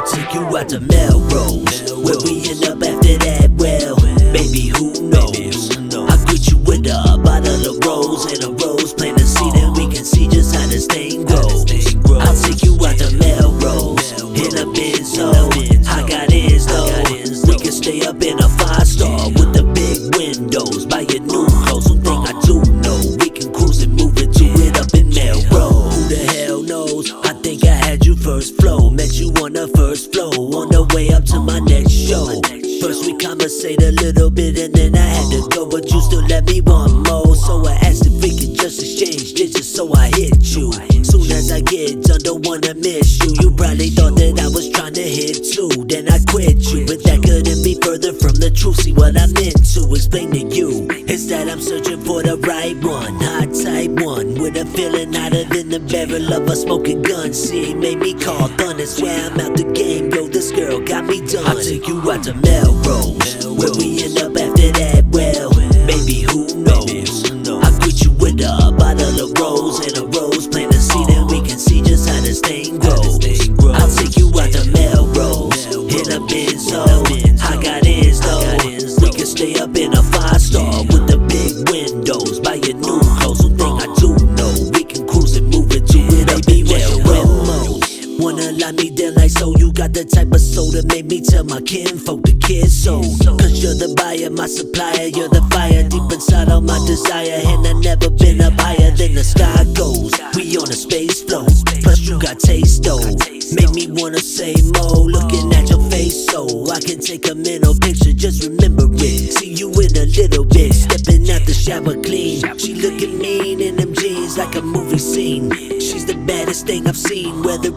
out to Melrose. Where we end up after that, well, baby, who knows? I greet you with a bottle of rose and a rose, plant a seed, and we can see just how this thing goes. I'll take you out to Melrose in a Benzo. I got ends though. We can stay up in a five star with the big windows. Buy your new clothes. One thing I do know, we can cruise and move into it up in Melrose. Who the hell knows? I think I conversate a little bit and then I had to go, but you still let me want more. So I asked if we could just exchange digits, so I hit you. Soon as I get done, don't wanna miss you. You probably thought that I was trying to hit too, then I quit you. But that couldn't be further from the truth. See what I meant to explain to you is that I'm searching for the right one, hot type one, with a feeling hotter than the barrel of a smoking gun. See, made me call thunder, swear I'm out the got me done. I'll take you out to Melrose, where we end up after that. Well, baby, who knows? I greet you with a bottle of rose and a rose, plant a seed, and we can see just how this thing goes. I'll Wanna me down like so You got the type of soul that made me tell my kinfolk the kid so Cause you're the buyer, my supplier You're the fire. Deep inside of my desire And I never been up higher than the sky goes We on a space float Plus you got taste though. Make me wanna say more Looking at your face. So I can take a mental picture Just remember it. See you in a little bit Stepping out the shower clean. She looking mean in them jeans like a movie scene. She's the baddest thing I've seen Whether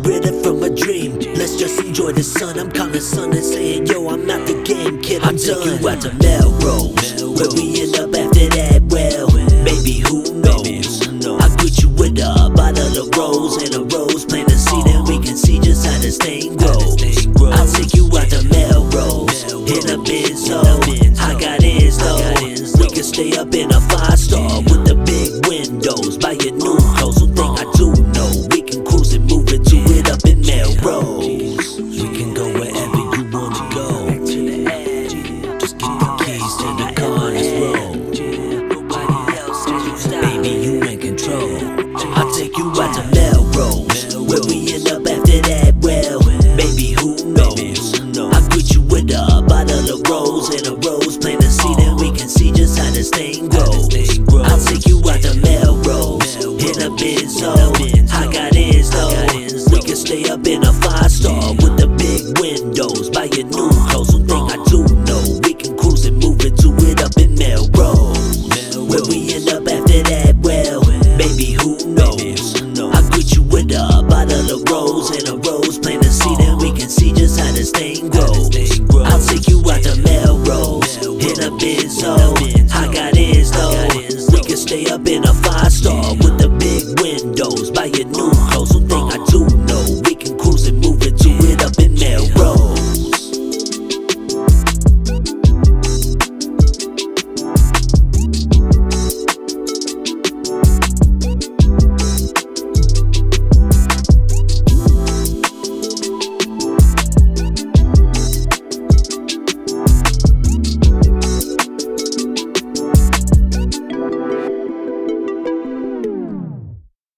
enjoy the sun. I'm calling son and saying Yo, I'm out the game, kid, I'm done I'll take you out to Melrose. Where we end up after that, well Baby, who knows? I greet you with a bottle of rose And a rose, plant a seed And we can see just how this thing goes. I'll take you out to Melrose. In a Benzo. I got ends though We can stay up in a rose and a rose Plant a seed and we can see just how this thing goes I'll take you out to Melrose In a Benzo. I got ends though. We can stay up in a five A I got ends though We can stay up in a five